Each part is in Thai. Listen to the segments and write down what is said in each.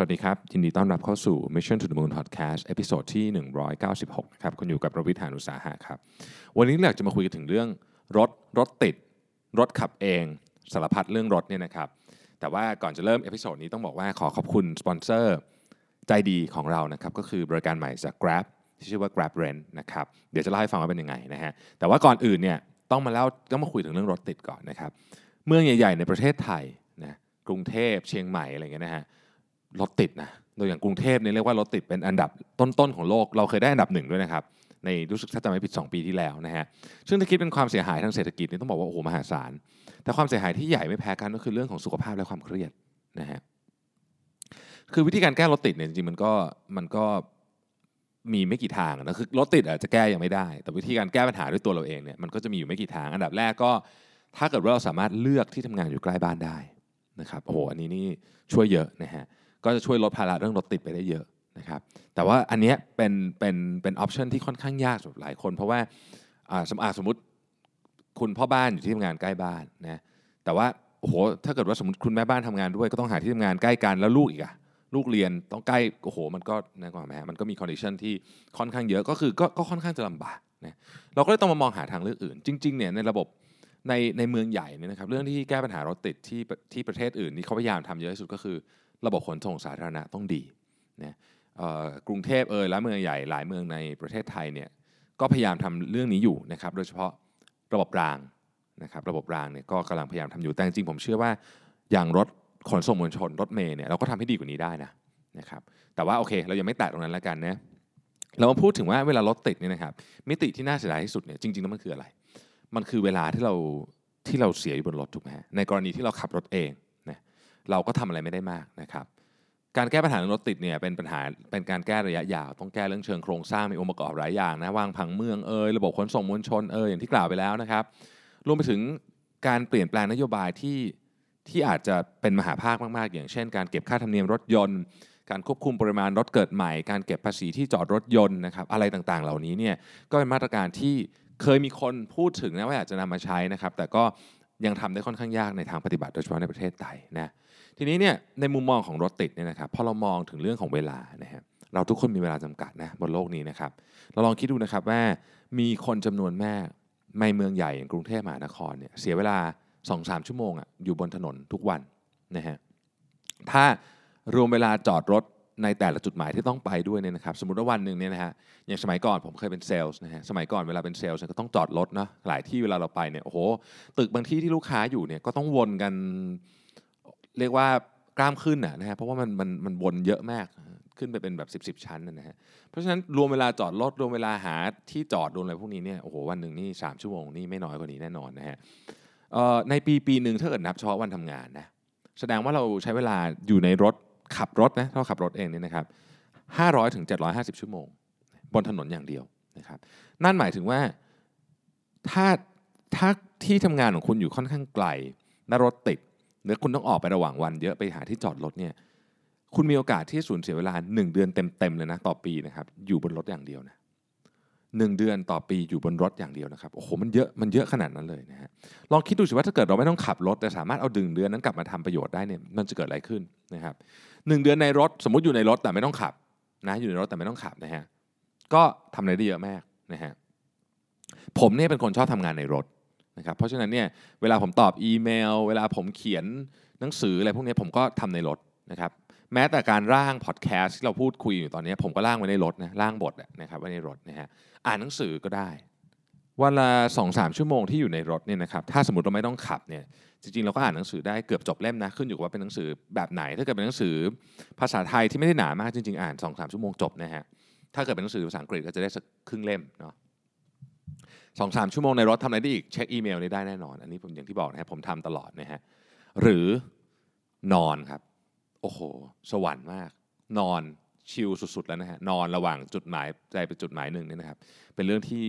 วัสดีครับ ยินดีต้อนรับเข้าสู่ Mission to the Moon Podcast episode ที่ 196 นะครับ คุณอยู่กับรวิศ หาญอุตสาหะครับ วันนี้อยากจะมาคุยกันถึงเรื่องรถ รถติด รถขับเอง สารพัดเรื่องรถเนี่ยนะครับ แต่ว่าก่อนจะเริ่ม episode นี้ต้องบอกว่าขอขอบคุณสปอนเซอร์ใจดีของเรานะครับ ก็คือบริการใหม่จาก Grab ที่ชื่อว่า Grab Rent นะครับ เดี๋ยวจะเล่าให้ฟังว่าเป็นยังไงนะฮะ แต่ว่าก่อนอื่นเนี่ยต้องมาเล่าต้องมาคุยถึงเรื่องรถติดก่อนนะครับ เมืองใหญ่ ๆ ในประเทศไทยนะ กรุงเทพ เชียงใหม่อะไรเงี้ยนะฮะ รถติดนะโดยอย่างกรุงเทพเนี่ยเรียกว่ารถติดเป็นอันดับต้นๆของโลก เราเคยได้อันดับหนึ่งด้วยนะครับในรู้สึกถ้าจำไม่ผิด 2 ปีที่แล้วนะฮะ ซึ่งถ้าคิดเป็นความเสียหายทางเศรษฐกิจนี่ต้องบอกว่าโอ้โหมหาศาล แต่ความเสียหายที่ใหญ่ไม่แพ้กันก็คือเรื่องของสุขภาพและความเครียดนะฮะ คือวิธีการแก้รถติดเนี่ยจริงๆมันก็มันก็มีไม่กี่ทางนะคือรถติดอาจจะแก้ยังไม่ได้ แต่วิธีการแก้ปัญหาด้วยตัวเราเองเนี่ยมันก็จะมีอยู่ไม่กี่ทาง อันดับแรกก็ถ้าเกิดว่าเราสามารถเลือกที่ทำงานอยู่ใกล้บ้านได้นะครับ โอ้โห อันนี้นี่ช่วยเยอะนะฮะ ก็จะช่วยลดภาระเรื่องรถติดไปได้เยอะนะครับแต่ว่าอันนี้เป็นเป็นเป็น option ที่ค่อนข้างยากสำหรับหลายคน เพราะว่าสมอาสมมติคุณพ่อบ้านอยู่ที่ทำงานใกล้บ้านนะแต่ว่าโอ้โหถ้าเกิดว่าสมมติคุณแม่บ้านทำงานด้วยก็ต้องหาที่ทำงานใกล้กันแล้วลูกอีกอะลูกเรียนต้องใกล้โอ้โห มันก็นะกว่าไหมฮะมันก็มี condition ที่ค่อนข้างเยอะก็คือก็ก็ค่อนข้างจะลำบากนะเราก็เลยต้องมามองหาทางเลือกอื่น จริงๆเนี่ยในระบบ ในในเมืองใหญ่เนี่ยนะครับเรื่องที่แก้ปัญหารถติดที่ที่ประเทศอื่นที่เขาพยายามทำเยอะที่สุดก็คือ ระบบขนส่งสาธารณะต้องดีนะกรุงเทพเอยและเมืองใหญ่หลายเมืองในประเทศไทยเนี่ยก็พยายามทำเรื่องนี้อยู่นะครับโดยเฉพาะระบบรางนะครับระบบรางเนี่ยก็กำลังพยายามทำอยู่แต่จริงผมเชื่อว่าอย่างรถขนส่งมวลชนรถเมล์เนี่ยเราก็ทำให้ดีกว่านี้ได้นะนะครับแต่ว่าโอเคเรายังไม่แตะตรงนั้นแล้วกันนะเรามาพูดถึงว่าเวลารถติดเนี่ยนะครับมิติที่น่าเสียดายที่สุดเนี่ยจริงๆแล้วมันคืออะไร มันคือเวลาที่เราที่เราเสียอยู่บนรถถูกไหมในกรณีที่เราขับรถเองเราก็ทำอะไรไม่ได้มากนะครับ การแก้ปัญหารถติดเนี่ยเป็นปัญหาเป็นการแก้ระยะยาว ต้องแก้เรื่องเชิงโครงสร้างมีองค์ประกอบหลายอย่างนะวางผังเมืองเอยระบบขนส่งมวลชนเอยอย่างที่กล่าวไปแล้วนะครับรวมไปถึงการเปลี่ยนแปลงนโยบายที่ที่อาจจะเป็นมหาภาคมากๆ อย่างเช่น การเก็บค่าธรรมเนียมรถยนต์ การควบคุมปริมาณรถเกิดใหม่ การเก็บภาษีที่จอดรถยนต์นะครับอะไรต่างๆ เหล่านี้เนี่ยก็เป็นมาตรการที่ เคยมีคนพูดถึงนะว่าอยากจะนำมาใช้นะครับ แต่ก็ยังทำได้ค่อนข้างยากในทางปฏิบัติโดยเฉพาะในประเทศไทยนะทีนี้เนี่ยในมุมมองของรถติดเนี่ยนะครับพอเรามองถึงเรื่องของเวลานะฮะเราทุกคนมีเวลาจำกัดนะบนโลกนี้นะครับเราลองคิดดูนะครับว่ามีคนจำนวนมากในเมืองใหญ่อย่างกรุงเทพมหานครเนี่ยเสียเวลา 2-3 ชั่วโมงอะอยู่บนถนนทุกวันนะฮะถ้ารวมเวลาจอดรถ ในแต่ละจุดหมายที่ต้องไปด้วยเนี่ยนะครับสมมติว่าวันหนึ่งเนี่ยนะฮะอย่างสมัยก่อนผมเคยเป็นเซลล์นะฮะสมัยก่อนเวลาเป็นเซลล์ก็ต้องจอดรถนะหลายที่เวลาเราไปเนี่ยโอ้โหตึกบางที่ที่ลูกค้าอยู่เนี่ยก็ต้องวนกันเรียกว่ากล้ามขึ้นนะฮะเพราะว่ามันมันมันวนเยอะมากขึ้นไปเป็นแบบ 10บสชั้นนะฮะเพราะฉะนั้นรวมเวลาจอดรถรวมเวลาหาที่จอดรวมอะไรพวกนี้เนี่ยโอ้โหวันหนึ่งนี่สชั่วโมงนี่ไม่น้อยกว่านี้แน่นอนนะฮะในปีปีหนึ่งถ้าเกิดนับเฉพาะวันทำงานนะแสดงว่าเราใช้เวลาอยู่ในรถ ขับรถนะถ้าขับรถเองเนี่ยนะครับ500ถึง750 ชั่วโมง บนถนนอย่างเดียวนะครับ นั่นหมายถึงว่าถ้าถ้าที่ทำงานของคุณอยู่ค่อนข้างไกลและรถติดหรือคุณต้องออกไประหว่างวันเยอะไปหาที่จอดรถเนี่ยคุณมีโอกาสที่สูญเสียเวลา 1 เดือนเต็มๆเลยนะต่อปีนะครับอยู่บนรถอย่างเดียวนะ หนึ่งเดือนต่อปีอยู่บนรถอย่างเดียวนะครับโอ้โหมันเยอะมันเยอะขนาดนั้นเลยนะฮะลองคิดดูสิว่าถ้าเกิดเราไม่ต้องขับรถ แต่สามารถเอาดึงเดือนนั้นกลับมาทำประโยชน์ได้เนี่ยมันจะเกิดอะไรขึ้นนะครับหนึ่งเดือนในรถสมมติอยู่ในรถแต่ไม่ต้องขับนะอยู่ในรถแต่ไม่ต้องขับนะฮะก็ทำอะไรได้เยอะมากนะฮะผมเนี่ยเป็นคนชอบทำงานในรถนะครับเพราะฉะนั้นเนี่ยเวลาผมตอบอีเมล เวลาผมเขียนหนังสืออะไรพวกนี้ผมก็ทำในรถนะครับ แม้แต่การร่างพอดแคสต์ที่เราพูดคุยอยู่ตอนนี้ ผมก็ร่างไว้ในรถนะร่างบทนะครับไว้ในรถนะฮะอ่านหนังสือก็ได้วันละสองสามชั่วโมงที่อยู่ในรถเนี่ยนะครับถ้าสมมติเราไม่ต้องขับเนี่ยจริงๆเราก็อ่านหนังสือได้เกือบจบเล่มนะขึ้นอยู่กับว่าเป็นหนังสือแบบไหน ถ้าเกิดเป็นหนังสือภาษาไทยที่ไม่ได้หนามากจริงๆอ่าน2องสามชั่วโมงจบนะฮะถ้าเกิดเป็นหนังสือภาษาอังกฤษก็จะได้สักครึ่งเล่มเนาะสองสามชั่วโมงในรถทำอะไรได้อีกเช็คอีเมลได้แน่นอน อันนี้ผมอย่างที่บอกนะครับผมทำตลอดนะฮะหรือนอนครับ โอ้โห สวรรค์มาก นอนชิลสุดๆแล้วนะฮะนอนระหว่างจุดหมายใจไปจุดหมายหนึ่งเนี่ยนะครับ เป็นเรื่องที่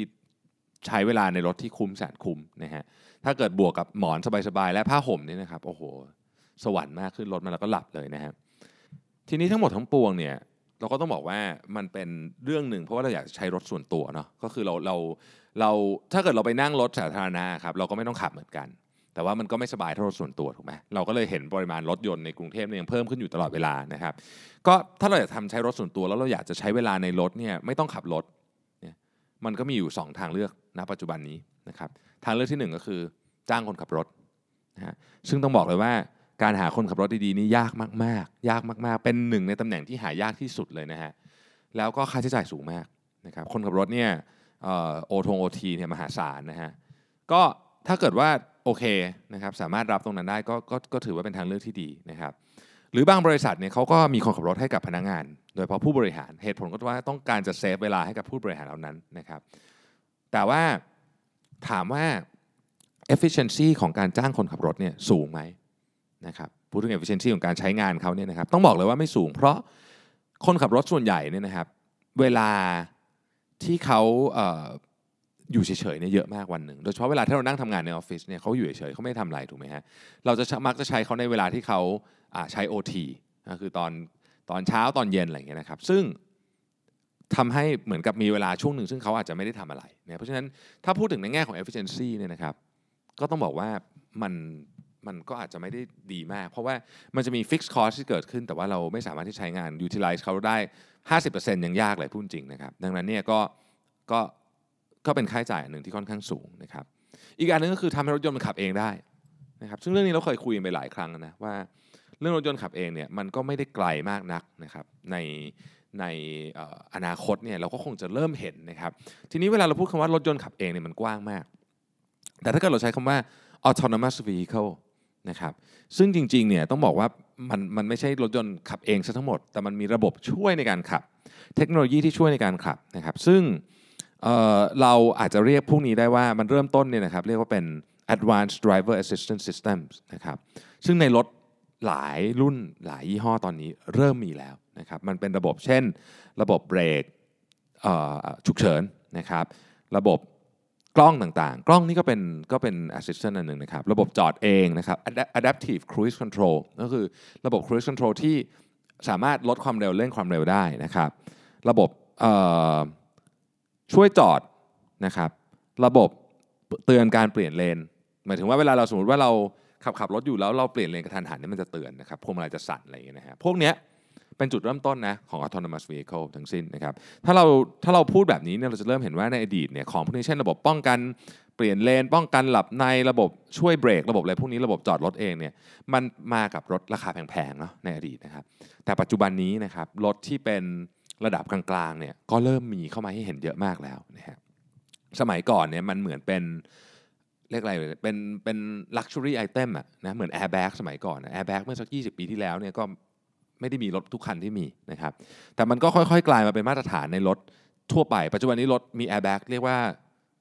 ใช้เวลาในรถที่คุ้มแสนคุ้มนะฮะถ้าเกิดบวกกับหมอนสบายๆและผ้าห่มนี่นะครับโอ้โห สวรรค์มากขึ้นรถมาแล้วก็หลับเลยนะฮะทีนี้ทั้งหมดทั้งปวงเนี่ยเราก็ต้องบอกว่ามันเป็นเรื่องหนึ่งเพราะว่าเราอยากใช้รถส่วนตัวเนาะก็คือเราเราเราถ้าเกิดเราไปนั่งรถสาธารณะครับเราก็ไม่ต้องขับเหมือนกัน แต่ว่ามันก็ไม่สบายเท่ารถส่วนตัวถูกไหมเราก็เลยเห็นปริมาณรถยนต์ในกรุงเทพเนี่ยยังเพิ่มขึ้นอยู่ตลอดเวลานะครับ ก็ถ้าเราอยากทำใช้รถส่วนตัวแล้วเราอยากจะใช้เวลาในรถเนี่ยไม่ต้องขับรถเนี่ยมันก็มีอยู่ 2 ทางเลือกณปัจจุบันนี้นะครับทางเลือกที่ 1 ก็คือจ้างคนขับรถนะฮะซึ่งต้องบอกเลยว่าการหาคนขับรถดีๆนี่ยากมากๆ ยากมากๆ เป็นหนึ่งในตำแหน่งที่หายากที่สุดเลยนะฮะแล้วก็ค่าใช้จ่ายสูงมากนะครับคนขับรถเนี่ยโอทงโอทีเนี่ยมหาศาลนะฮะก็ถ้าเกิดว่า โอเคนะครับสามารถรับตรงนั้นได้ก็ก็ก็ถือว่าเป็นทางเลือกที่ดีนะครับหรือบางบริษัทเนี่ยเขาก็มีคนขับรถให้กับพนักงาน โดยเฉพาะผู้บริหารเหตุผลก็ว่าต้องการจะเซฟเวลาให้กับผู้บริหารเหล่านั้นนะครับ แต่ว่าถามว่า efficiency ของการจ้างคนขับรถเนี่ยสูงไหมนะครับพูดถึง efficiency ของการใช้งานเขาเนี่ยนะครับต้องบอกเลยว่าไม่สูง เพราะคนขับรถส่วนใหญ่เนี่ยนะครับ เวลาที่เขาเอยู่เฉยๆเนี่ยเยอะมากวันหนึ่งโดยเฉพาะเวลาที่เรานั่งทำงานในออฟฟิศเนี่ยเขาอยู่เฉยๆเขาไม่ทำอะไรถูกไหมฮะเราจะมักจะใช้เขาในเวลาที่เขาอ่าใช้ OT ก็คือตอนตอนเช้าตอนเย็นอะไรอย่างเงี้ยนะครับ ซึ่งทำให้เหมือนกับมีเวลาช่วงหนึ่งซึ่งเขาอาจจะไม่ได้ทำอะไรเนี่ยเพราะฉะนั้นถ้าพูดถึงในแง่ของ efficiency เนี่ยนะครับ ก็ต้องบอกว่ามันมันก็อาจจะไม่ได้ดีมาก เพราะว่ามันจะมี fixed cost ที่เกิดขึ้น แต่ว่าเราไม่สามารถที่ใช้งาน utilize เขาได้ 50%ยังยากเลยพูดจริงนะครับ ดังนั้นเนี่ยก็ก็ ก็เป็นค่าใช้จ่ายหนึ่งที่ค่อนข้างสูงนะครับ อีกอันหนึงก็คือทำให้รถยนต์มันขับเองได้นะครับ ซึ่งเรื่องนี้เราเคยคุยไปหลายครั้งนะว่าเรื่องรถยนต์ขับเองเนี่ยมันก็ไม่ได้ไกลมากนักนะครับในในเอ่ออนาคตเนี่ยเราก็คงจะเริ่มเห็นนะครับ ทีนี้เวลาเราพูดคำว่ารถยนต์ขับเองเนี่ยมันกว้างมาก แต่ถ้าเกิดเราใช้คำว่า autonomous vehicle นะครับซึ่งจริงๆเนี่ยต้องบอกว่ามันมันไม่ใช่รถยนต์ขับเองซะทั้งหมด แต่มันมีระบบช่วยในการขับ เทคโนโลยีที่ช่วยในการขับนะครับ ซึ่ง เราอาจจะเรียกพวกนี้ได้ว่ามันเริ่มต้นเนี่ยนะครับเรียกว่าเป็น advanced driver assistance systems นะครับซึ่งในรถหลายรุ่นหลายยี่ห้อตอนนี้เริ่มมีแล้วนะครับมันเป็นระบบเช่น ระบบเบรกฉุกเฉินนะครับระบบกล้องต่างๆ กล้องนี่ก็เป็นก็เป็น assistant อันหนึ่งนะครับ ระบบจอดเองนะครับ Adaptive cruise control ก็คือระบบ cruise control ที่สามารถลดความเร็วเร่งความเร็วได้นะครับ ระบบ ช่วยจอดนะครับ ระบบเตือนการเปลี่ยนเลนหมายถึงว่าเวลาเราสมมติว่าเราขับขับรถอยู่แล้วเราเปลี่ยนเลนกระทันหันนี่มันจะเตือนนะครับพวงมาลัยจะสั่นอะไรอย่างเงี้ยนะฮะพวกเนี้ยเป็นจุดเริ่มต้นนะของ autonomous vehicle ทั้งสิ้นนะครับถ้าเราถ้าเราพูดแบบนี้เนี่ยเราจะเริ่มเห็นว่าในอดีตเนี่ยของพวกนี้เช่นระบบป้องกันเปลี่ยนเลน ป้องกันหลับในระบบช่วยเบรกระบบอะไรพวกนี้ระบบจอดรถเองเนี่ยมันมากับรถราคาแพงๆเนาะในอดีตนะครับแต่ปัจจุบันนี้นะครับรถที่เป็น ระดับกลางๆเนี่ยก็เริ่มมีเข้ามาให้เห็นเยอะมากแล้วนะฮะสมัยก่อนเนี่ยมันเหมือนเป็นเรียกอะไรเป็นเป็น luxury item อะนะเหมือนแอร์แบ็กสมัยก่อนแอร์แบ็กเมื่อสัก 20 ปีที่แล้วเนี่ยก็ไม่ได้มีรถทุกคันที่มีนะครับแต่มันก็ค่อยๆ กลายมาเป็นมาตรฐานในรถทั่วไป ปัจจุบันนี้รถมีแอร์แบ็กเรียกว่า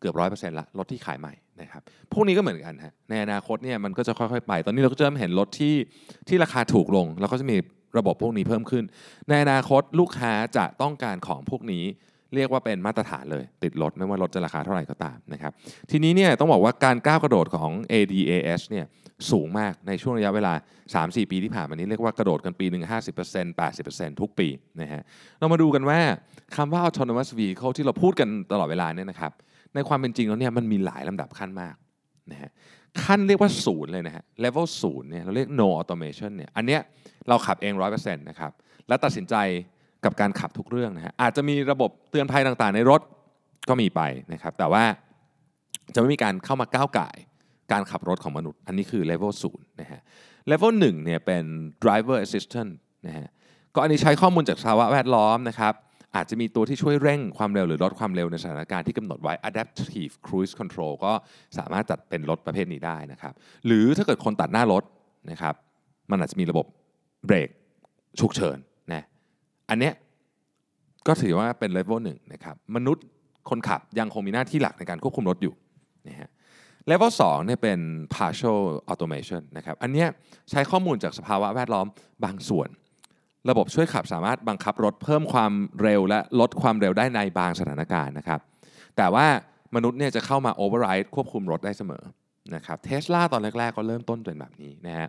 เกือบร้อยเปอร์เซ็นต์ละรถที่ขายใหม่นะครับพวกนี้ก็เหมือนกันฮะในอนาคตเนี่ยมันก็จะค่อยๆ ไป ตอนนี้เราก็จะเริ่มเห็นรถที่ที่ราคาถูกลง แล้วก็จะมี ระบบพวกนี้เพิ่มขึ้น ในอนาคตลูกค้าจะต้องการของพวกนี้เรียกว่าเป็นมาตรฐานเลยติดรถไม่ว่ารถจะราคาเท่าไหร่ก็ตามนะครับทีนี้เนี่ยต้องบอกว่าการก้าวกระโดดของ ADAS เนี่ยสูงมากในช่วงระยะเวลา 3-4 ปีที่ผ่านมานี้เรียกว่ากระโดดกันปีหนึ่ง50% 80%ทุกปีนะฮะเรามาดูกันว่าคำว่า autonomous vehicle ที่เราพูดกันตลอดเวลาเนี่ยนะครับในความเป็นจริงแล้วเนี่ยมันมีหลายลำดับขั้นมากนะฮะ ขั้นเรียกว่าศูนย์เลยนะฮะ level ศูนย์เนี่ยเราเรียก no automation เนี่ยอันเนี้ยเราขับเอง 100%นะครับและตัดสินใจกับการขับทุกเรื่องนะฮะอาจจะมีระบบเตือนภัยต่างๆ ในรถก็มีไปนะครับ แต่ว่าจะไม่มีการเข้ามาก้าวไก่การขับรถของมนุษย์ อันนี้คือ level 0นะฮะ level 1เนี่ยเป็น driver assistant นะฮะก็อันนี้ใช้ข้อมูลจากสภาวะแวดล้อมนะครับ อาจจะมีตัวที่ช่วยเร่งความเร็วหรือลดความเร็วในสถานการณ์ที่กำหนดไว้ adaptive cruise control ก็สามารถจัดเป็นรถประเภทนี้ได้นะครับ หรือถ้าเกิดคนตัดหน้ารถนะครับ มันอาจจะมีระบบเบรกฉุกเฉินนะอันเนี้ยก็ถือว่าเป็นเลเวลหนึ่งนะครับ มนุษย์คนขับยังคงมีหน้าที่หลักในการควบคุมรถอยู่นะฮะเลเวลสองเนี่ยเป็น partial automation นะครับ อันเนี้ยใช้ข้อมูลจากสภาวะแวดล้อมบางส่วน ระบบช่วยขับสามารถบังคับรถเพิ่มความเร็วและลดความเร็วได้ในบางสถานการณ์นะครับ แต่ว่ามนุษย์เนี่ยจะเข้ามา override ควบคุมรถได้เสมอนะครับเทสลาตอนแรก ๆ ก็เริ่มต้นเป็นแบบนี้นะฮะ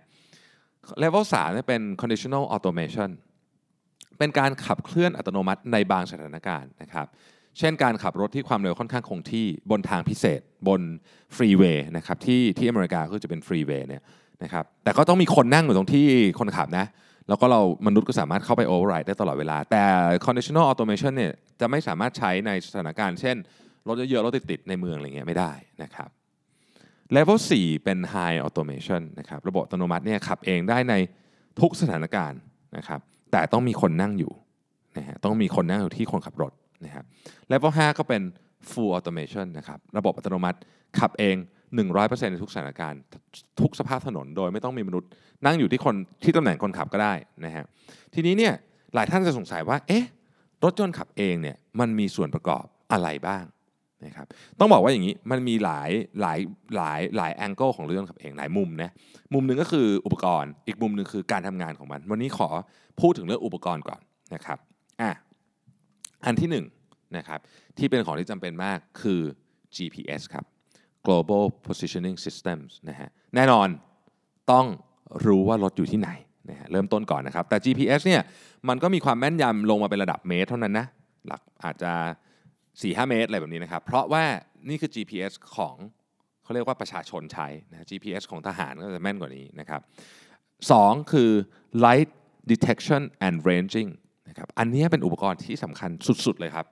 เลเวลสามเนี่ยเป็น conditional automation เป็นการขับเคลื่อนอัตโนมัติในบางสถานการณ์นะครับ เช่นการขับรถที่ความเร็วค่อนข้างคงที่บนทางพิเศษ บน freeway นะครับที่ที่อเมริกาก็จะเป็น freeway เนี่ยนะครับแต่ก็ต้องมีคนนั่งอยู่ตรงที่คนขับนะ แล้วก็เรามนุษย์ก็สามารถเข้าไป override ได้ตลอดเวลา แต่ conditional automation เนี่ยจะไม่สามารถใช้ในสถานการณ์ เช่นรถเยอะๆรถติดๆในเมืองอะไรเงี้ยไม่ได้นะครับ Level 4 เป็น High Automation นะครับระบบอัตโนมัติเนี่ยขับเองได้ในทุกสถานการณ์นะครับแต่ต้องมีคนนั่งอยู่นะฮะต้องมีคนนั่งอยู่ที่คนขับรถนะครับ Level 5 ก็เป็น Full Automation นะครับระบบอัตโนมัติขับเอง 100%ในทุกสถานการณ์ ทุกสภาพถนนโดยไม่ต้องมีมนุษย์ นั่งอยู่ที่คนที่ตำแหน่งคนขับก็ได้นะฮะทีนี้เนี่ยหลายท่านจะสงสัยว่าเอ๊ะรถยนต์ขับเองเนี่ยมันมีส่วนประกอบอะไรบ้างนะครับต้องบอกว่าอย่างนี้มันมีหลายหลายหลายหลายแองเกิลของเรื่องขับเองหลายมุมนะมุมหนึ่งก็คืออุปกรณ์ อีกมุมหนึ่งคือการทำงานของมัน วันนี้ขอพูดถึงเรื่องอุปกรณ์ก่อนนะครับอะอันที่หนึ่งนะครับที่เป็นของที่จำเป็นมากคือ GPS ครับ global positioning systems นะฮะแน่นอนต้องรู้ว่ารถอยู่ที่ไหนนะฮะเริ่มต้นก่อนนะครับ แต่ GPS เนี่ยมันก็มีความแม่นยำลงมาเป็นระดับเมตรเท่านั้นนะ หลักอาจจะ 4-5 เมตรอะไรแบบนี้นะครับ เพราะว่านี่คือ GPS ของเขาเรียกว่าประชาชนใช้นะ GPS ของทหารก็จะแม่นกว่านี้นะครับสองคือ light detection and ranging นะครับ อันนี้เป็นอุปกรณ์ที่สำคัญสุด ๆ เลยครับ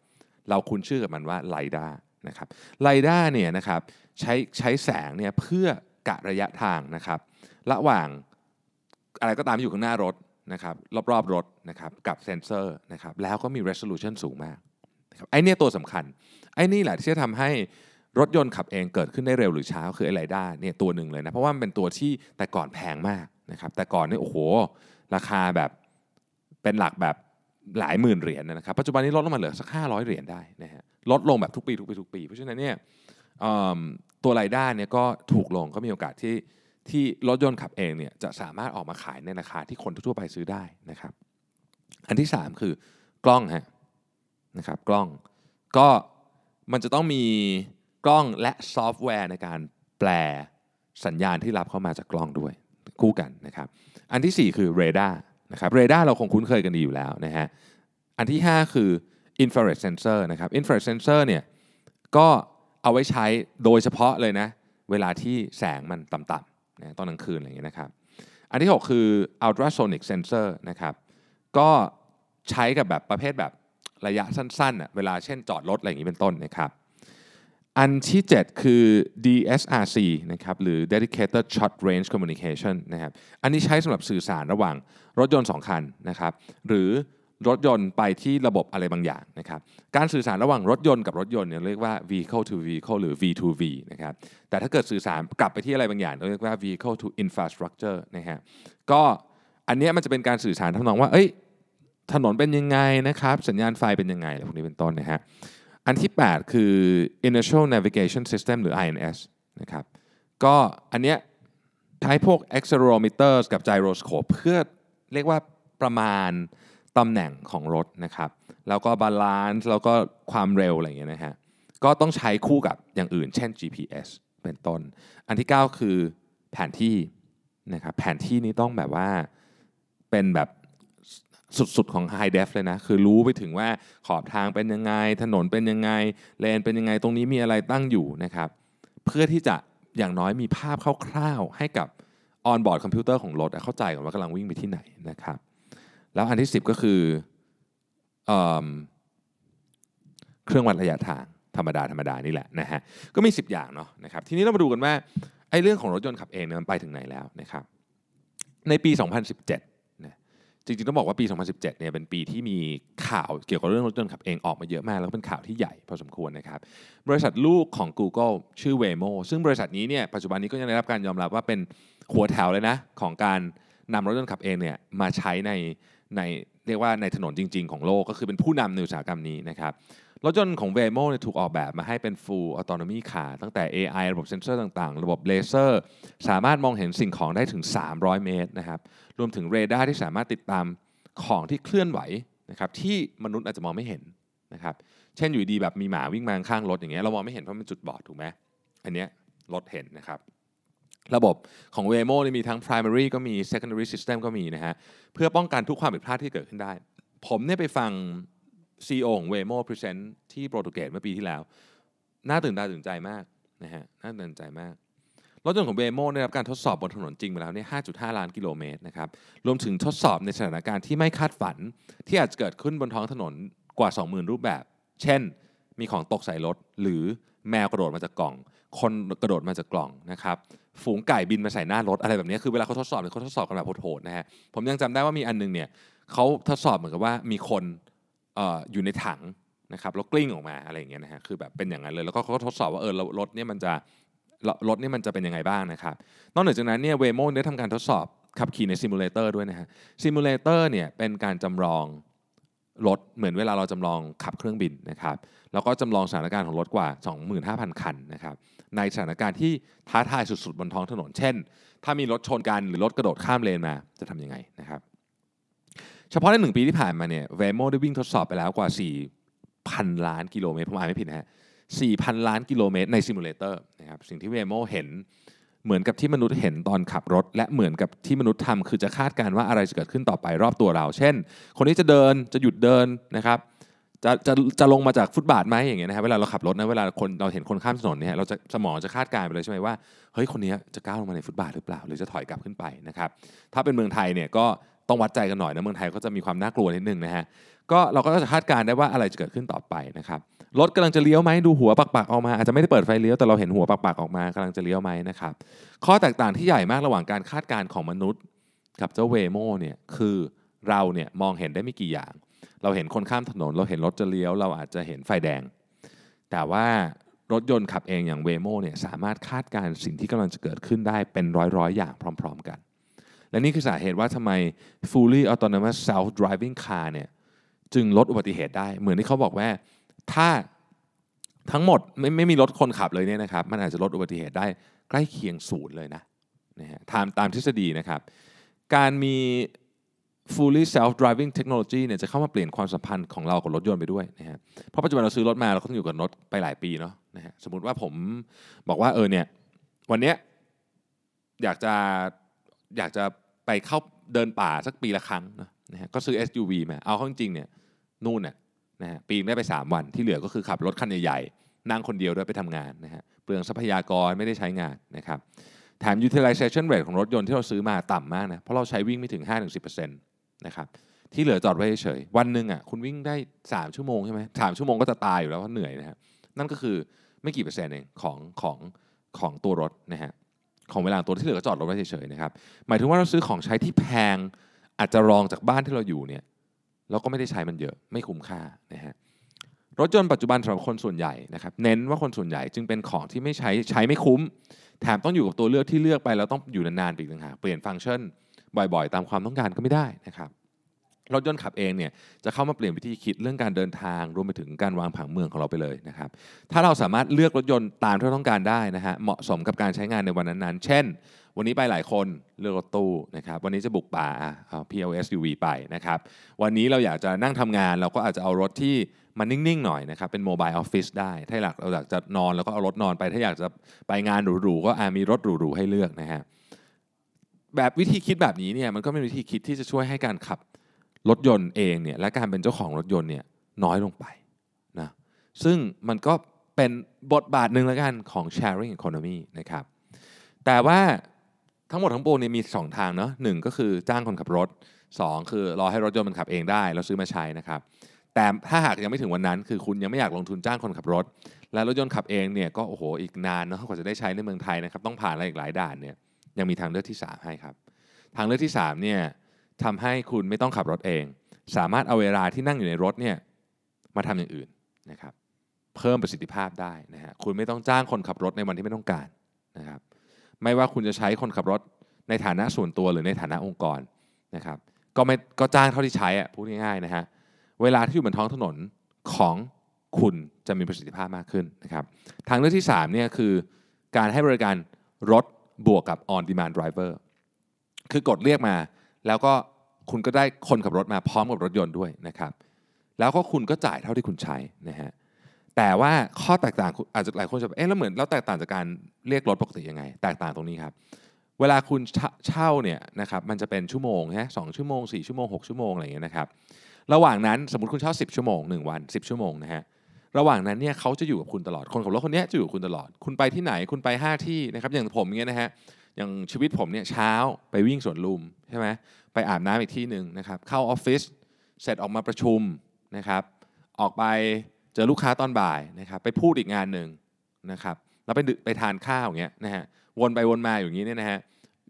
เราคุ้นชื่อกับมันว่า LiDAR นะครับ LiDAR เนี่ยนะครับ ใช้ใช้แสงเนี่ยเพื่อกะระยะทางนะครับระหว่างอะไรก็ตามที่อยู่ข้างหน้ารถนะครับรอบๆรถนะครับกับเซนเซอร์นะครับแล้วก็มี resolution สูงมากนะครับไอ้นี่ตัวสำคัญ ไอ้นี่แหละที่จะทำให้รถยนต์ขับเองเกิดขึ้นได้เร็วหรือช้าคือไอ้ไรด้าเนี่ยตัวหนึ่งเลยนะเพราะว่ามันเป็นตัวที่แต่ก่อนแพงมากนะครับแต่ก่อนเนี่ยโอ้โห ราคาแบบเป็นหลักแบบหลายหมื่นเหรียญนะครับปัจจุบันนี้ลดลงมาเหลือสัก500เหรียญได้นะฮะลดลงแบบทุกปีทุกปีทุกปี เพราะฉะนั้นเนี่ย ตัวรายได้เนี่ยก็ถูกลงก็มีโอกาสที่ที่รถยนต์ขับเองเนี่ยจะสามารถออกมาขายในราคาที่คนทั่วไปซื้อได้นะครับ อันที่ 3 คือกล้องฮะนะครับกล้องก็มันจะต้องมีกล้องและซอฟต์แวร์ในการแปลสัญญาณที่รับเข้ามาจากกล้องด้วยคู่กันนะครับ อันที่ 4 คือเรดาร์นะครับเรดาร์เราคงคุ้นเคยกันดีอยู่แล้วนะฮะอันที่ 5 คือ infrared sensor นะครับ infrared sensor เนี่ยก็ เอาไว้ใช้โดยเฉพาะเลยนะ เวลาที่แสงมันต่ำๆนะตอนกลางคืนอะไรอย่างเงี้ยนะครับ อันที่ 6 คือ ultrasonic sensor นะครับ ก็ใช้กับแบบประเภทแบบระยะสั้นๆอะเวลาเช่นจอดรถอะไรอย่างนี้เป็นต้นนะครับ อันที่ 7 คือ DSRC นะครับ หรือ Dedicated Short Range Communication นะครับ อันนี้ใช้สำหรับสื่อสารระหว่างรถยนต์ 2 คันนะครับ หรือ รถยนต์ไปที่ระบบอะไรบางอย่างนะครับการสื่อสารระหว่างรถยนต์กับรถยนต์เนี่ยเรียกว่า vehicle to vehicle หรือ V2V นะครับแต่ถ้าเกิดสื่อสารกลับไปที่อะไรบางอย่างเรียกว่า vehicle to infrastructure นะฮะก็อันนี้มันจะเป็นการสื่อสารทำนองว่า เอ้ยถนนเป็นยังไงนะครับ สัญญาณไฟเป็นยังไงอะไรพวกนี้เป็นต้นนะฮะอันที่ 8 คือ inertial navigation system หรือ INS นะครับก็อันเนี้ยใช้พวก accelerometer กับ gyroscope เพื่อเรียกว่าประมาณ ตำแหน่งของรถนะครับแล้วก็ balance แล้วก็ความเร็วอะไรอย่างเงี้ยนะฮะก็ต้องใช้คู่กับอย่างอื่น เช่น GPS เป็นต้น อันที่ 9 คือแผนที่นะครับแผนที่นี้ต้องแบบว่าเป็นแบบสุดๆของ High Def เลยนะ คือรู้ไปถึงว่าขอบทางเป็นยังไง ถนนเป็นยังไง เลนเป็นยังไง ตรงนี้มีอะไรตั้งอยู่นะครับ เพื่อที่จะอย่างน้อยมีภาพคร่าวๆ ให้กับ onboard computer ของรถเข้าใจก่อนว่ากำลังวิ่งไปที่ไหนนะครับ แล้วอันที่ 10 ก็คือเอเครื่องวัดระยะทางธรรมดาธรรมดานี่แหละนะฮะก็มี 10 อย่างเนาะนะครับทีนี้เรามาดูกันว่าไอ้เรื่องของรถยนต์ขับเองเนี่ยมันไปถึงไหนแล้วนะครับในปี 2017นะจริงๆต้องบอกว่าปี 2017เนี่ยเป็นปีที่มีข่าวเกี่ยวกับเรื่องรถยนต์ขับเองออกมาเยอะมาก แล้วก็เป็นข่าวที่ใหญ่พอสมควรนะครับบริษัทลูกของ Google ชื่อ Waymo ซึ่งบริษัทนี้เนี่ยปัจจุบันนี้ก็ยังได้รับการยอมรับว่าเป็นหัวแถวเลยนะของการนำรถยนต์ขับเองเนี่ยมาใช้ใน ในเรียกว่าในถนนจริง ๆ ของโลกก็คือเป็นผู้นำในอุตสาหกรรมนี้นะครับรถยนต์ของ Waymo เนี่ยถูกออกแบบมาให้เป็น full autonomy car ตั้งแต่ AI ระบบเซนเซอร์ต่างๆ ระบบเลเซอร์ สามารถมองเห็นสิ่งของได้ถึง 300 เมตรนะครับรวมถึงเรดาร์ที่สามารถติดตามของที่เคลื่อนไหวนะครับที่มนุษย์อาจจะมองไม่เห็นนะครับเช่นอยู่ดีแบบมีหมาวิ่งมาข้างรถอย่างเงี้ยเรามองไม่เห็นเพราะมันจุดบอดถูกไหมอันเนี้ยรถเห็นนะครับ ระบบของ Waymo มีทั้ง primary ก็มี secondary system ก็มีนะฮะ เพื่อป้องกันทุกความผิดพลาดที่เกิดขึ้นได้ ผมเนี่ยไปฟัง CEO ของ Waymo Present ที่โปรตุเกสเมื่อปีที่แล้ว น่าตื่นตาตื่นใจมากนะฮะ น่าตื่นใจมาก รถยนต์ของ Waymo ได้รับการทดสอบบนถนนจริงมาแล้วเนี่ย 5.5 ล้านกิโลเมตรนะครับ รวมถึงทดสอบในสถานการณ์ที่ไม่คาดฝัน ที่อาจจะเกิดขึ้นบนท้องถนนกว่า 20,000 รูปแบบ เช่น มีของตกใส่รถ หรือแมวกระโดดมาจากกล่อง คนกระโดดมาจากกล่องนะครับ ฝูงไก่บินมาใส่หน้ารถอะไรแบบนี้คือเวลาเขาทดสอบเนี่ยเขาทดสอบกันแบบโหดๆนะฮะผมยังจำได้ว่ามีอันนึงเนี่ยเขาทดสอบเหมือนกับว่ามีคนอออยู่ในถังนะครับแล้วกลิ้งออกมาอะไรอย่างเงี้ยนะฮะคือแบบเป็นอย่างนั้นเลยแล้วก็เขาก็ทดสอบว่าเออรถเนี่ยมันจะรถเนี่ยมันจะเป็นยังไงบ้างนะครับนอกจากนั้นเนี่ย Waymo ได้ทำการทดสอบขับขี่ใน simulator ด้วยนะฮะ simulator เนี่ยเป็นการจำลอง รถเหมือนเวลาเราจำลองขับเครื่องบินนะครับแล้วก็จำลองสถานการณ์ของรถกว่า 25,000 คันนะครับในสถานการณ์ที่ท้าทายสุดๆ บนท้องถนน เช่น ถ้ามีรถชนกันหรือรถกระโดดข้ามเลนมาจะทำยังไงนะครับเฉพาะในหนึ่งปีที่ผ่านมาเนี่ย Waymo ได้วิ่งทดสอบไปแล้วกว่า 4,000 ล้านกิโลเมตรผมอ่านไม่ผิดนะฮะ4,000 ล้านกิโลเมตรใน simulator นะครับสิ่งที่ Waymo เห็น เหมือนกับที่มนุษย์เห็นตอนขับรถ และเหมือนกับที่มนุษย์ทำคือจะคาดการณ์ว่าอะไรจะเกิดขึ้นต่อไปรอบตัวเรา เช่น คนนี้จะเดินจะหยุดเดินนะครับจะจะจะลงมาจากฟุตบาทไหมอย่างเงี้ยนะครับเวลาเราขับรถนะเวลาคนเราเห็นคนข้ามถนนเนี่ยเราจะสมองจะคาดการณ์ไปเลยใช่ไหมว่าเฮ้ยคนนี้จะก้าวลงมาในฟุตบาทหรือเปล่า หรือจะถอยกลับขึ้นไปนะครับถ้าเป็นเมืองไทยเนี่ยก็ ต้องวัดใจกันหน่อยนะเมืองไทยก็จะมีความน่ากลัวนิดนึงนะฮะก็เราก็จะคาดการณ์ได้ว่าอะไรจะเกิดขึ้นต่อไปนะครับรถกำลังจะเลี้ยวไหมดูหัวปักๆออกมาอาจจะไม่ได้เปิดไฟเลี้ยวแต่เราเห็นหัวปักๆออกมากำลังจะเลี้ยวไหมนะครับข้อแตกต่างที่ใหญ่มากระหว่างการคาดการณ์ของมนุษย์ กับเจ้าเวโมเนี่ยคือเราเนี่ยมองเห็นได้ไม่กี่อย่าง เราเห็นคนข้ามถนน เราเห็นรถจะเลี้ยว เราอาจจะเห็นไฟแดง แต่ว่ารถยนต์ขับเองอย่างเวโมเนี่ยสามารถคาดการณ์สิ่งที่กำลังจะเกิดขึ้นได้เป็นร้อยๆอย่างพร้อม ๆ กัน และนี่คือสาเหตุว่าทำไม fully autonomous self driving car เนี่ยจึงลดอุบัติเหตุได้ เหมือนที่เขาบอกว่าถ้าทั้งหมดไม่ไม่มีรถคนขับเลยเนี่ยนะครับ มันอาจจะลดอุบัติเหตุได้ใกล้เคียงศูนย์เลยนะนะฮะตามตามทฤษฎีนะครับ การมี fully self driving technology เนี่ยจะเข้ามาเปลี่ยนความสัมพันธ์ของเรากับรถยนต์ไปด้วยนะฮะเพราะปัจจุบันเราซื้อรถมาเราก็ต้องอยู่กับรถไปหลายปีเนาะนะฮะสมมติว่าผมบอกว่าเออเนี่ยวันเนี้ยอยากจะ อยากจะไปเข้าเดินป่าสักปีละครั้งนะฮะก็ซื้อ SUV มาเอาเข้าจริงเนี่ยนู่นน่ะนะฮะปีนได้ไป 3 วันที่เหลือก็คือขับรถคันใหญ่ๆนั่งคนเดียวด้วยไปทำงานนะฮะเปลืองทรัพยากรไม่ได้ใช้งานนะครับแถม utilization rate ของรถยนต์ที่เราซื้อมาต่ำมากนะเพราะเราใช้วิ่งไม่ถึง 5-10%นะครับที่เหลือจอดไว้เฉยๆวันหนึ่งอะคุณวิ่งได้ 3 ชั่วโมงใช่ไหมสามชั่วโมงก็จะตายอยู่แล้วเพราะเหนื่อยนะฮะนั่นก็คือไม่กี่เปอร์เซ็นต์เองของของของตัวรถนะฮะ ของเวลาตัวที่เหลือก็จอดรถไว้เฉยๆนะครับหมายถึงว่าเราซื้อของใช้ที่แพงอาจจะรองจากบ้านที่เราอยู่เนี่ยเราก็ไม่ได้ใช้มันเยอะไม่คุ้มค่านะฮะรถยนต์ปัจจุบันสำหรับคนส่วนใหญ่นะครับเน้นว่าคนส่วนใหญ่จึงเป็นของที่ไม่ใช้ใช้ไม่คุ้ม แถมต้องอยู่กับตัวเลือกที่เลือกไปแล้วต้องอยู่นานๆปอีกต่างหากเปลี่ยนฟังก์ชันบ่อยๆ ตามความต้องการก็ไม่ได้นะครับ รถยนต์ขับเองเนี่ยจะเข้ามาเปลี่ยนวิธีคิดเรื่องการเดินทาง รวมไปถึงการวางผังเมืองของเราไปเลยนะครับถ้าเราสามารถเลือกรถยนต์ตามที่เราต้องการได้นะฮะเหมาะสมกับการใช้งานในวันนั้นๆ เช่น วันนี้ไปหลายคนเลือกรถตู้นะครับวันนี้จะบุกป่าเอา PLSUV ไปนะครับวันนี้เราอยากจะนั่งทำงาน เราก็อาจจะเอารถที่มันนิ่ง ๆ หน่อยนะครับ เป็นโมบายออฟฟิศได้ ถ้าอยากเราอยากจะนอนแล้วก็เอารถนอนไป ถ้าอยากจะไปงานหรูๆก็อามีรถหรูๆให้เลือกนะฮะแบบวิธีคิดแบบนี้เนี่ยมันก็เป็นวิธีคิดที่จะช่วยให้การขับ รถยนต์เองเนี่ยและการเป็นเจ้าของรถยนต์เนี่ยน้อยลงไปนะซึ่งมันก็เป็นบทบาทหนึ่งแล้วกันของ sharing economy นะครับแต่ว่าทั้งหมดทั้งปวงเนี่ยมี 2 ทางเนาะหนึ่งก็คือจ้างคนขับรถ 2 คือรอให้รถยนต์มันขับเองได้แล้วซื้อมาใช้นะครับแต่ถ้าหากยังไม่ถึงวันนั้น คือคุณยังไม่อยากลงทุนจ้างคนขับรถ และรถยนต์ขับเองเนี่ยก็โอ้โหอีกนานเนาะกว่าจะได้ใช้ในเมืองไทยนะครับต้องผ่านอะไรอีกหลายด่านเนี่ยยังมีทางเลือกที่ 3 ให้ครับ ทางเลือกที่3เนี่ย ทำให้คุณไม่ต้องขับรถเอง สามารถเอาเวลาที่นั่งอยู่ในรถเนี่ยมาทำอย่างอื่นนะครับเพิ่มประสิทธิภาพได้นะฮะคุณไม่ต้องจ้างคนขับรถในวันที่ไม่ต้องการนะครับไม่ว่าคุณจะใช้คนขับรถในฐานะส่วนตัวหรือในฐานะองค์กรนะครับก็ไม่ก็จ้างเท่าที่ใช้อะพูดง่ายๆนะฮะเวลาที่อยู่บนท้องถนนของคุณจะมีประสิทธิภาพมากขึ้นนะครับทางเลือกที่3เนี่ยคือการให้บริการรถบวกกับ on demand driver คือกดเรียกมา แล้วก็คุณก็ได้คนขับรถมาพร้อมกับรถยนต์ด้วยนะครับ แล้วก็คุณก็จ่ายเท่าที่คุณใช้นะฮะแต่ว่าข้อแตกต่างอาจจะหลายคนจะเอ๊ะแล้วเหมือนแล้วแตกต่างจากการเรียกรถปกติยังไง แตกต่างตรงนี้ครับเวลาคุณเช่าเนี่ยนะครับมันจะเป็นชั่วโมงฮะสองชั่วโมง 4 ชั่วโมง 6 ชั่วโมงอะไรอย่างเงี้ยนะครับระหว่างนั้นสมมติคุณเช่า 10 ชั่วโมง 1 วัน 10 ชั่วโมงนะฮะระหว่างนั้นเนี่ยเขาจะอยู่กับคุณตลอดคนขับรถคนนี้จะอยู่กับคุณตลอด คุณไปที่ไหนคุณไป 5 ที่นะครับอย่างผมเงี้ยนะฮะ อย่างชีวิตผมเนี่ยเช้าไปวิ่งสวนลุมใช่ไหมไปอาบน้ำอีกที่หนึ่งนะครับเข้าออฟฟิศเสร็จออกมาประชุมนะครับ ออกไปเจอลูกค้าตอนบ่ายนะครับไปพูดอีกงานหนึ่งนะครับแล้วไปไปทานข้าวอย่างเงี้ยนะฮะวนไปวนมาอย่างนี้เนี่ยนะฮะ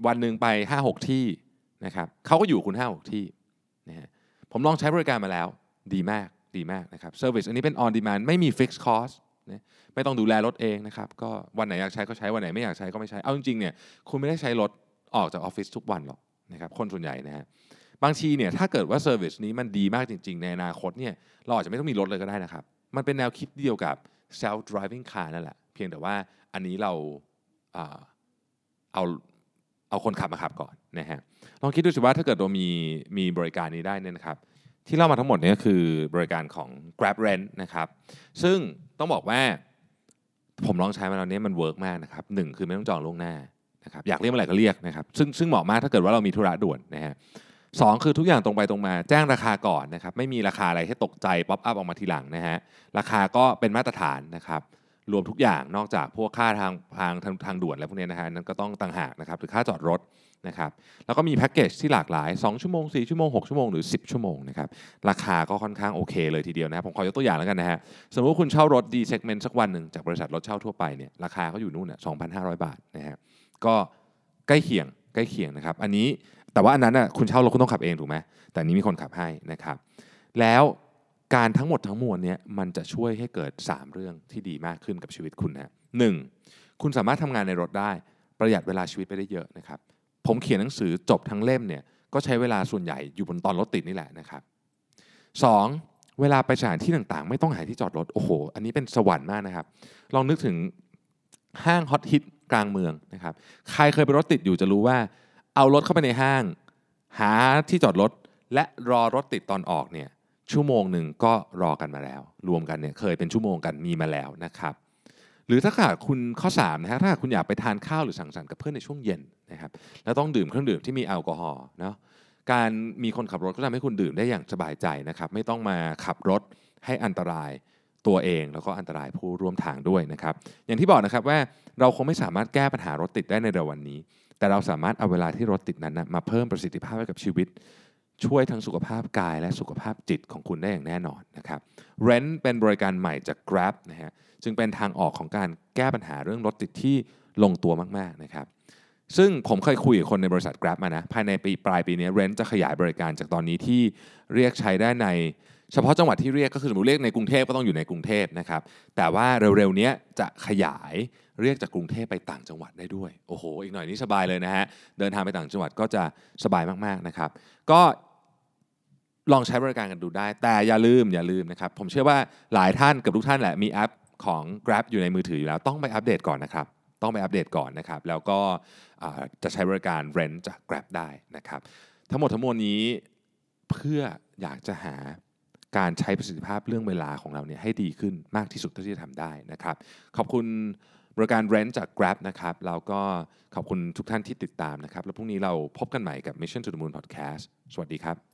วันหนึ่งไป 5-6 ที่นะครับเขาก็อยู่คุณ 5-6 ที่นะฮะผมลองใช้บริการมาแล้วดีมากดีมากนะครับ service อันนี้เป็น on demand ไม่มี fixed cost นะไม่ต้องดูแลรถเองนะครับก็วันไหนอยากใช้ก็ใช้วันไหนไม่อยากใช้ก็ไม่ใช้เอาจริงๆเนี่ยคุณไม่ได้ใช้รถออกจากออฟฟิศทุกวันหรอกนะครับคนส่วนใหญ่นะฮะบางทีเนี่ยถ้าเกิดว่า service นี้มันดีมากจริง ๆ ในอนาคตเนี่ยเราอาจจะไม่ต้องมีรถเลยก็ได้นะครับ มันเป็นแนวคิดเดียวกับ self driving car นั่นแหละ เพียงแต่ว่าอันนี้เราเอาเอาคนขับมาขับก่อนนะฮะลองคิดดูสิว่าถ้าเกิดเรามีมีบริการนี้ได้เนี่ยนะครับ ที่เล่ามาทั้งหมดนี้คือบริการของ Grab Rent นะครับ ซึ่งต้องบอกว่าผมลองใช้มาแล้วนี้มัน work มากนะครับหนึ่งคือไม่ต้องจองล่วงหน้านะครับอยากเรียกเมื่อไหร่ก็เรียกนะครับซึ่งซึ่งเหมาะมากถ้าเกิดว่าเรามีธุระด่วนนะฮะสองคือทุกอย่างตรงไปตรงมาแจ้งราคาก่อนนะครับไม่มีราคาอะไรให้ตกใจ pop up ออกมาทีหลังนะฮะราคาก็เป็นมาตรฐานนะครับรวมทุกอย่างนอกจากพวกค่าทางทางทางทางด่วนอะไรพวกนี้นะฮะนั้นก็ต้องต่างหากนะครับหรือค่าจอดรถ นะครับแล้วก็มีแพ็กเกจที่หลากหลาย 2 ชั่วโมง 4 ชั่วโมง 6 ชั่วโมงหรือ 10 ชั่วโมงนะครับราคาก็ค่อนข้างโอเคเลยทีเดียวนะครับผมขอยกตัวอย่างแล้วกันนะฮะสมมติว่าคุณเช่ารถดีเซกเมนต์สักวันหนึ่งจากบริษัทรถเช่าทั่วไปเนี่ยราคาก็อยู่นู่นเนี่ย2,500 บาทนะฮะก็ใกล้เคียงใกล้เคียงนะครับอันนี้แต่ว่าอันนั้นน่ะคุณเช่ารถคุณต้องขับเองถูกไหมแต่นี้มีคนขับให้นะครับแล้วการทั้งหมดทั้งมวลเนี่ยมันจะช่วยให้เกิด 3 เรื่องที่ดีมากขึ้นกับชีวิตคุณนะหนึ่งคุณสามารถทำงานในรถได้ประหยัดเวลาชีวิตไปได้เยอะนะครับ ผมเขียนหนังสือจบทั้งเล่มเนี่ยก็ใช้เวลาส่วนใหญ่อยู่บนตอนรถติดนี่แหละนะครับสองเวลาไปสถานที่ต่างๆ ไม่ต้องหาที่จอดรถโอ้โห อันนี้เป็นสวรรค์มากนะครับ ลองนึกถึงห้างฮอตฮิตกลางเมืองนะครับใครเคยไปรถติดอยู่จะรู้ว่า เอารถเข้าไปในห้าง หาที่จอดรถและรอรถติดตอนออกเนี่ยชั่วโมงหนึ่งก็รอกันมาแล้ว รวมกันเนี่ยเคยเป็นชั่วโมงกันมีมาแล้วนะครับ หรือถ้าขาดคุณข้อ3นะฮะถ้าคุณอยากไปทานข้าวหรือสังสรรค์กับเพื่อนในช่วงเย็นนะครับแล้วต้องดื่มเครื่องดื่มที่มีแอลกอฮอล์เนาะการมีคนขับรถก็ทำให้คุณดื่มได้อย่างสบายใจนะครับไม่ต้องมาขับรถให้อันตรายตัวเองแล้วก็อันตรายผู้ร่วมทางด้วยนะครับ อย่างที่บอกนะครับว่าเราคงไม่สามารถแก้ปัญหารถติดได้ในเร็ววันนี้ แต่เราสามารถเอาเวลาที่รถติดนั้นนะมาเพิ่มประสิทธิภาพให้กับชีวิต ช่วยทั้งสุขภาพกายและสุขภาพจิตของคุณได้อย่างแน่นอนนะครับ Rent เป็นบริการใหม่จาก Grab นะฮะ จึงเป็นทางออกของการแก้ปัญหาเรื่องรถติดที่ลงตัวมากๆนะครับซึ่งผมเคยคุยกับคนในบริษัท Grab มานะ ภายในปีปลายปีนี้ Rent จะขยายบริการจากตอนนี้ที่เรียกใช้ได้ในเฉพาะจังหวัดที่เรียกก็คือสมมติเรียกในกรุงเทพก็ต้องอยู่ในกรุงเทพนะครับ แต่ว่าเร็วๆนี้จะขยายเรียกจากกรุงเทพไปต่างจังหวัดได้ด้วย โอ้โห อีกหน่อยนี้สบายเลยนะฮะ เดินทางไปต่างจังหวัดก็จะสบายมากๆนะครับ ก็ลองใช้บริการกันดูได้ แต่อย่าลืมอย่าลืมนะครับ ผมเชื่อว่าหลายท่านกับทุกท่านแหละมีแอป ของ Grab อยู่ในมือถืออยู่แล้ว ต้องไปอัปเดตก่อนนะครับ ต้องไปอัปเดตก่อนนะครับ แล้วก็จะใช้บริการ Rent จาก Grab ได้นะครับ ทั้งหมดทั้งมวลนี้เพื่ออยากจะหาการใช้ประสิทธิภาพเรื่องเวลาของเราเนี่ยให้ดีขึ้นมากที่สุดเท่าที่จะทำได้นะครับ ขอบคุณบริการ Rent จาก Grab นะครับแล้วก็ขอบคุณทุกท่านที่ติดตามนะครับ แล้วพรุ่งนี้เราพบกันใหม่กับ Mission to the Moon Podcast สวัสดีครับ